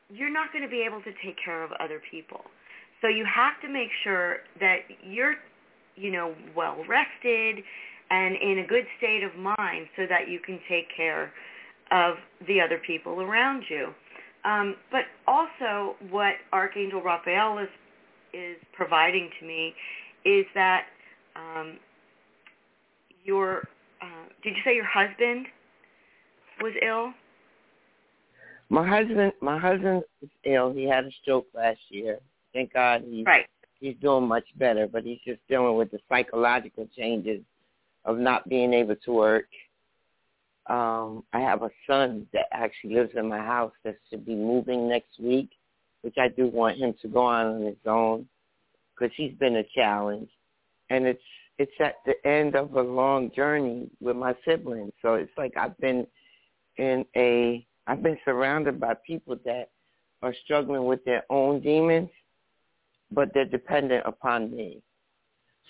you're not going to be able to take care of other people. So you have to make sure that you're, you know, well rested and in a good state of mind so that you can take care of the other people around you. Um, but also what Archangel Raphael is, is providing to me is that um, your, uh, did you say your husband was ill? My husband, my husband is ill. He had a stroke last year. Thank God he's right. he's doing much better, but he's just dealing with the psychological changes of not being able to work um, I have a son that actually lives in my house that should be moving next week, which I do want him to go on on his own because he's been a challenge, and it's it's at the end of a long journey with my siblings. So it's like I've been in a I've been surrounded by people that are struggling with their own demons, but they're dependent upon me.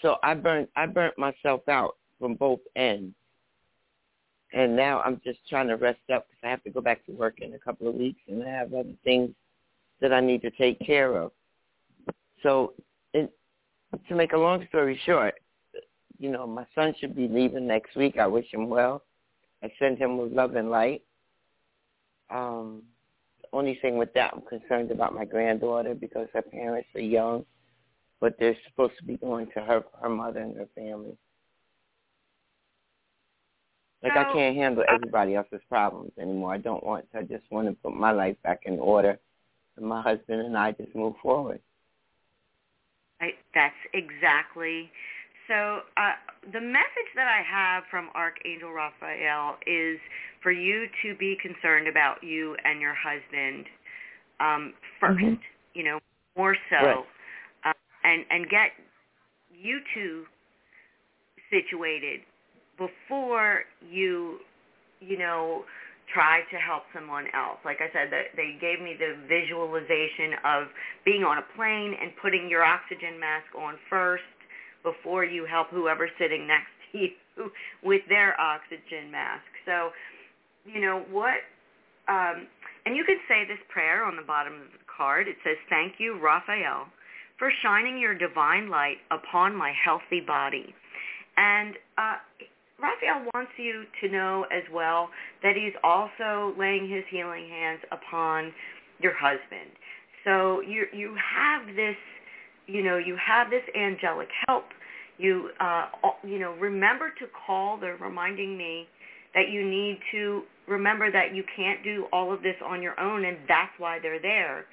So I burnt I burnt myself out from both ends and now I'm just trying to rest up because I have to go back to work in a couple of weeks, and I have other things that I need to take care of. So, it, to make a long story short, you know, my son should be leaving next week. I wish him well. I send him with love and light. Um, the only thing with that, I'm concerned about my granddaughter because her parents are young, but they're supposed to be going to her her mother and her family. Like I can't handle everybody else's problems anymore. I don't want to. I just want to put my life back in order, and my husband and I just move forward. I, that's exactly. So uh, the message that I have from Archangel Raphael is for you to be concerned about you and your husband um, 1st mm-hmm. You know, more so, right. uh, and and get you two situated before you, you know, try to help someone else. Like I said, they gave me the visualization of being on a plane and putting your oxygen mask on first before you help whoever's sitting next (laughs) to you with their oxygen mask. So, you know what? Um, and you can say this prayer on the bottom of the card. It says, "Thank you, Raphael, for shining your divine light upon my healthy body." And uh, Raphael wants you to know as well that he's also laying his healing hands upon your husband. So you you have this, you know, you have this angelic help. You uh, you know, remember to call. They're reminding me that you need to remember that you can't do all of this on your own, and that's why they're there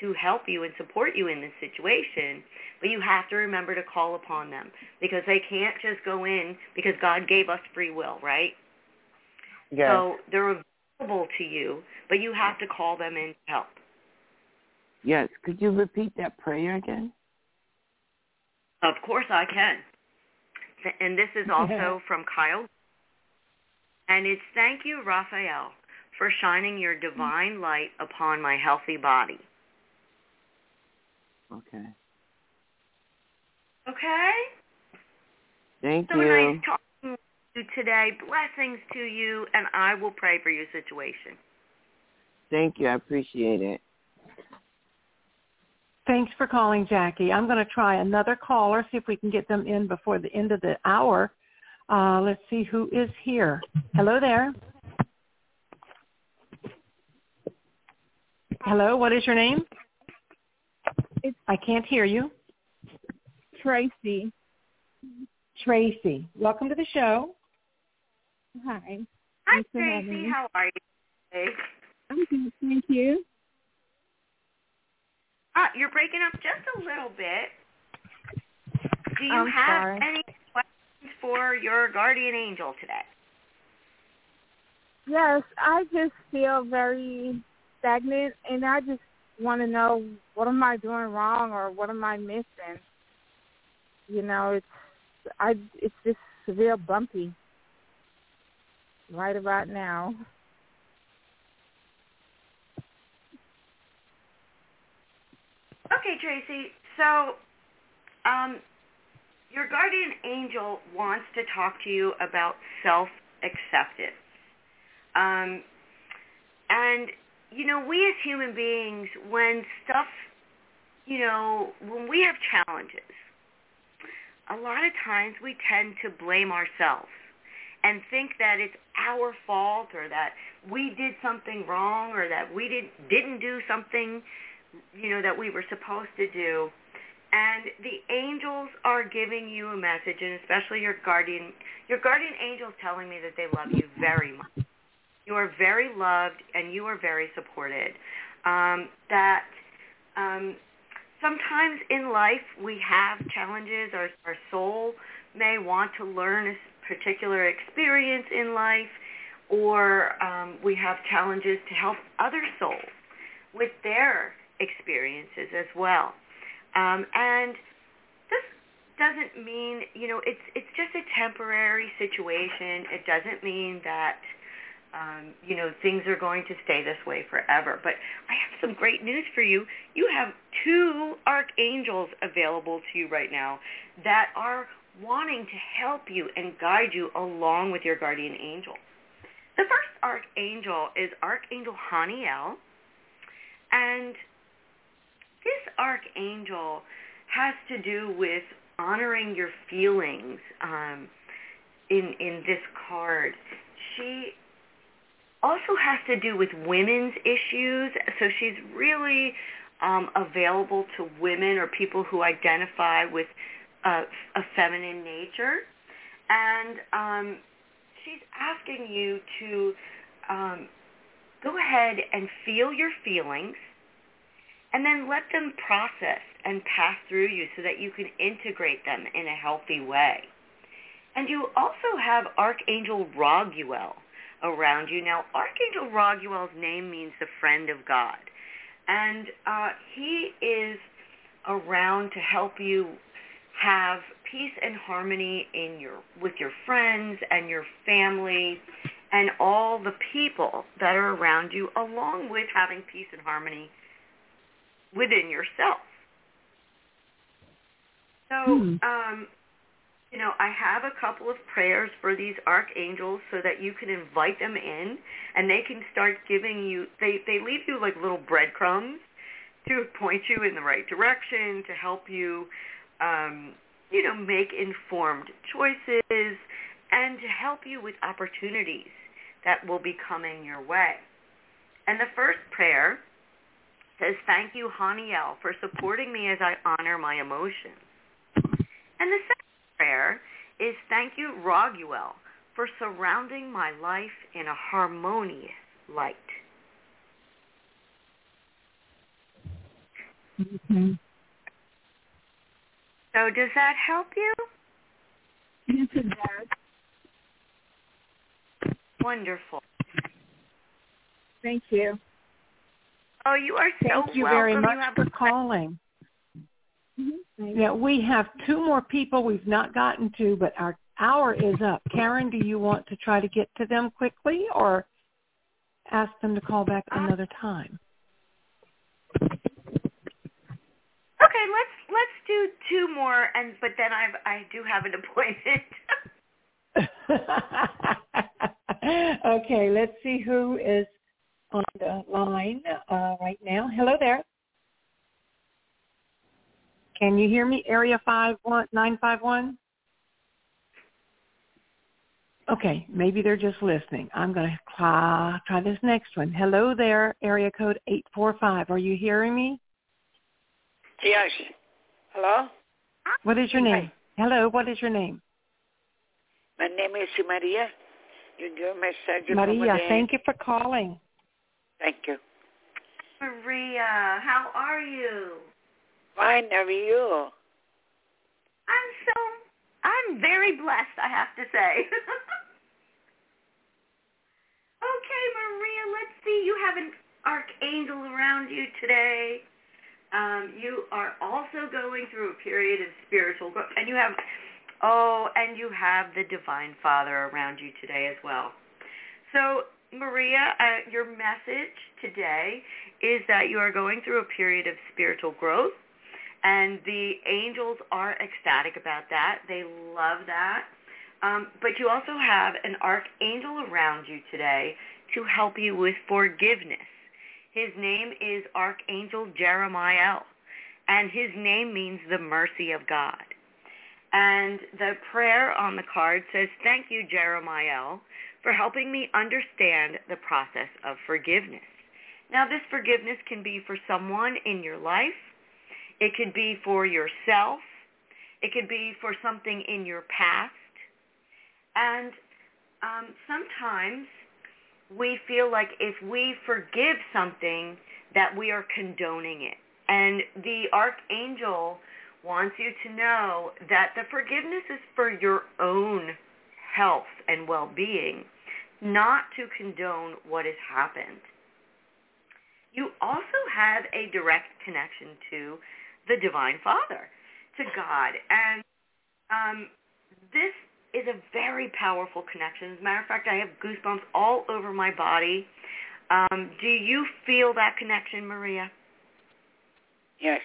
to help you and support you in this situation. But you have to remember to call upon them because they can't just go in because God gave us free will, right? Yes. So they're available to you, but you have to call them in to help. Yes. Could you repeat that prayer again? Of course I can. And this is also from Kyle. And it's thank you, Raphael, for shining your divine light upon my healthy body. Okay. Okay? Thank so you. So nice talking to you today. Blessings to you, and I will pray for your situation. Thank you. I appreciate it. Thanks for calling, Jackie. I'm going to try another caller, see if we can get them in before the end of the hour. Uh, let's see who is here. Hello there. Hello, what is your name? It's I can't hear you. Tracy. Tracy. Welcome to the show. Hi. Hi, Thanks Tracy. How are you today? I'm good, thank you. Uh, you're breaking up just a little bit. Do you I'm have sorry. any questions for your guardian angel today? Yes, I just feel very stagnant, and I just want to know what am I doing wrong or what am I missing. You know, it's I it's just real bumpy right about now. Okay, Tracy. So, um, your guardian angel wants to talk to you about self-acceptance. Um, and, you know, we as human beings, when stuff, you know, when we have challenges, a lot of times we tend to blame ourselves and think that it's our fault or that we did something wrong or that we did, didn't do something you know, that we were supposed to do. And the angels are giving you a message, and especially your guardian, your guardian angel is telling me that they love you very much. You are very loved, and you are very supported. Um, that um, sometimes in life we have challenges. Our, our soul may want to learn a particular experience in life, or um, we have challenges to help other souls with their experiences as well. Um, and this doesn't mean, you know, it's it's just a temporary situation. It doesn't mean that um, you know, things are going to stay this way forever. But I have some great news for you. You have two archangels available to you right now that are wanting to help you and guide you along with your guardian angel. The first archangel is Archangel Haniel, and this archangel has to do with honoring your feelings um, in in this card. She also has to do with women's issues, so she's really um, available to women or people who identify with uh, a feminine nature, and um, she's asking you to um, go ahead and feel your feelings and then let them process and pass through you so that you can integrate them in a healthy way. And you also have Archangel Raguel around you. Now, Archangel Raguel's name means the friend of God. And uh, he is around to help you have peace and harmony in your with your friends and your family and all the people that are around you along with having peace and harmony within yourself. So Hmm. um, you know, I have a couple of prayers for these archangels so that you can invite them in and they can start giving you, they, they leave you like little breadcrumbs to point you in the right direction, to help you, um, you know, make informed choices and to help you with opportunities that will be coming your way. And the first prayer says, thank you, Haniel, for supporting me as I honor my emotions. And the second prayer is thank you, Raguel, for surrounding my life in a harmonious light. Mm-hmm. So does that help you? Yes, it does. Wonderful. Thank you. Oh, you are so Thank you welcome. very much you have for calling. Mm-hmm. Yeah, we have two more people we've not gotten to, but our hour is up. Karin, do you want to try to get to them quickly or ask them to call back another time? Okay, let's let's do two more, and but then I I do have an (laughs) appointment. (laughs) okay, let's see who is on the line uh, right now. Hello there. Can you hear me? Area five one nine five one. Okay, maybe they're just listening. I'm going to try, try this next one. Hello there, area code 845. Are you hearing me? Yes. Hello? What is your name? Hello, what is your name? My name is Maria. You give a message Maria, thank you for calling. Thank you. Maria, how are you? Are you? I'm so I'm very blessed, I have to say. (laughs) okay, Maria, let's see. You have an archangel around you today. Um, you are also going through a period of spiritual growth, and you have oh, and you have the divine Father around you today as well. So, Maria, uh, your message today is that you are going through a period of spiritual growth and the angels are ecstatic about that. They love that. Um, but you also have an archangel around you today to help you with forgiveness. His name is Archangel Jeremiah, and his name means the mercy of God. And the prayer on the card says, thank you, Jeremiah, for helping me understand the process of forgiveness. Now, this forgiveness can be for someone in your life it could be for yourself. It could be for something in your past. And um, sometimes we feel like if we forgive something, that we are condoning it. And the archangel wants you to know that the forgiveness is for your own health and well-being, not to condone what has happened. You also have a direct connection to the Divine Father, to God. And um, this is a very powerful connection. As a matter of fact, I have goosebumps all over my body. Um, do you feel that connection, Maria? Yes.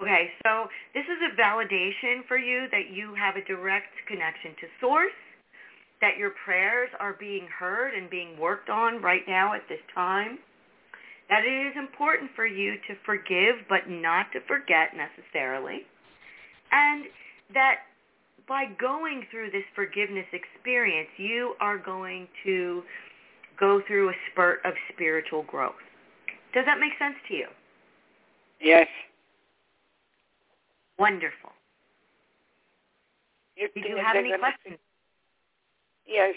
Okay, so this is a validation for you that you have a direct connection to Source, that your prayers are being heard and being worked on right now at this time that it is important for you to forgive but not to forget necessarily, and that by going through this forgiveness experience, you are going to go through a spurt of spiritual growth. Does that make sense to you? Yes. Wonderful. You Did you have any gonna- questions? Yes.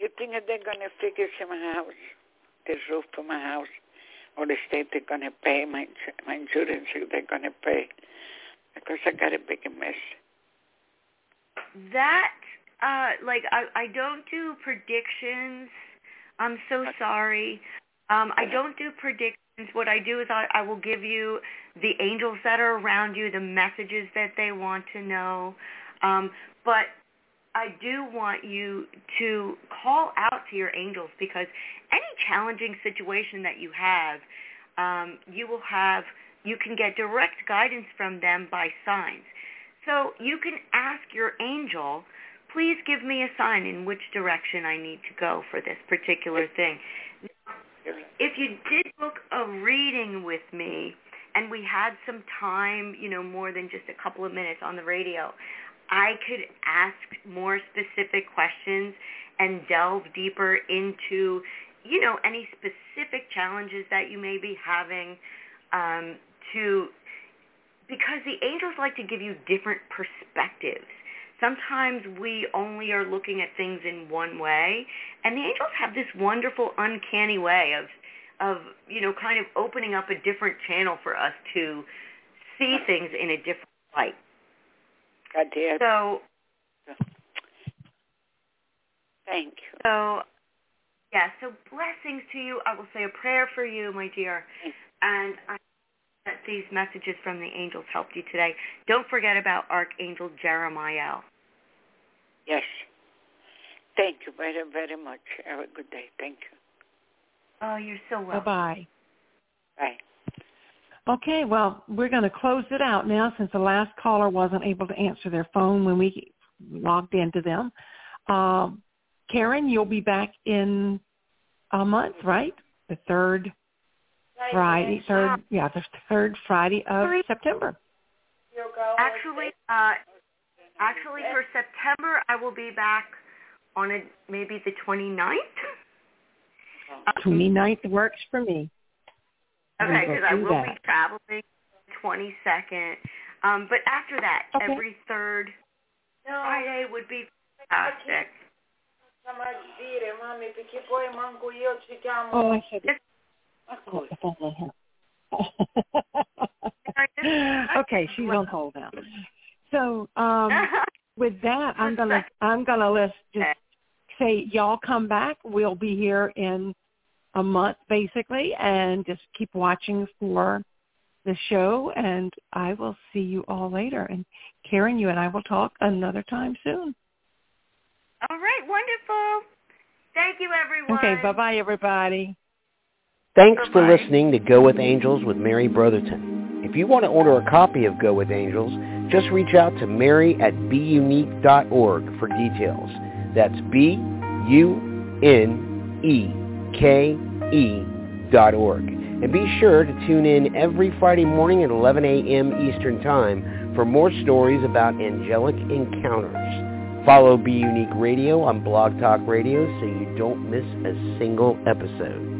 You think that they're going to fix my house, the roof of my house, or the state they're going to pay my my insurance? They're going to pay because I got a big mess. That uh like I I don't do predictions. I'm so sorry. Um I don't do predictions. What I do is I, I will give you the angels that are around you, the messages that they want to know. Um but I do want you to call out to your angels because any challenging situation that you have, um, you will have, you can get direct guidance from them by signs. So you can ask your angel, please give me a sign in which direction I need to go for this particular thing. If you did book a reading with me and we had some time, you know, more than just a couple of minutes on the radio, I could ask more specific questions and delve deeper into, you know, any specific challenges that you may be having um, to because the angels like to give you different perspectives. Sometimes we only are looking at things in one way, and the angels have this wonderful, uncanny way of, of you know, kind of opening up a different channel for us to see things in a different light. God damn. So, thank you. So, yeah. So blessings to you. I will say a prayer for you, my dear, and I hope that these messages from the angels helped you today. Don't forget about Archangel Jeremiah. Yes. Thank you very, very much. Have a good day. Thank you. Oh, you're so welcome. Bye-bye. Bye. Okay, well, we're going to close it out now since the last caller wasn't able to answer their phone when we logged into them. Um, Karin, you'll be back in a month, right? The third Friday, third, yeah, the third Friday of September. Actually, uh, actually for September, I will be back on a, maybe the 29th. 29th works for me. Okay, because I will that. be traveling 22nd. Um, but after that, Okay. every third Friday would be fantastic. Oh, I said Yes. the (laughs) phone okay, she's on hold now. So, um, (laughs) with that, I'm gonna I'm gonna let's just say y'all come back. We'll be here in a month basically, and just keep watching for the show. And I will see you all later. And Karin, you and I will talk another time soon. All right, wonderful. Thank you, everyone. Okay, bye bye everybody. Thanks for Bye-bye. listening to Go With Angels with Mary Brotherton. If you want to order a copy of Go With Angels, just reach out to Mary at beunique.org for details. That's B-U-N-E-K-E dot org. And be sure to tune in every Friday morning at 11 a.m. Eastern Time for more stories about angelic encounters. Follow Be Unique Radio on Blog Talk Radio so you don't miss a single episode.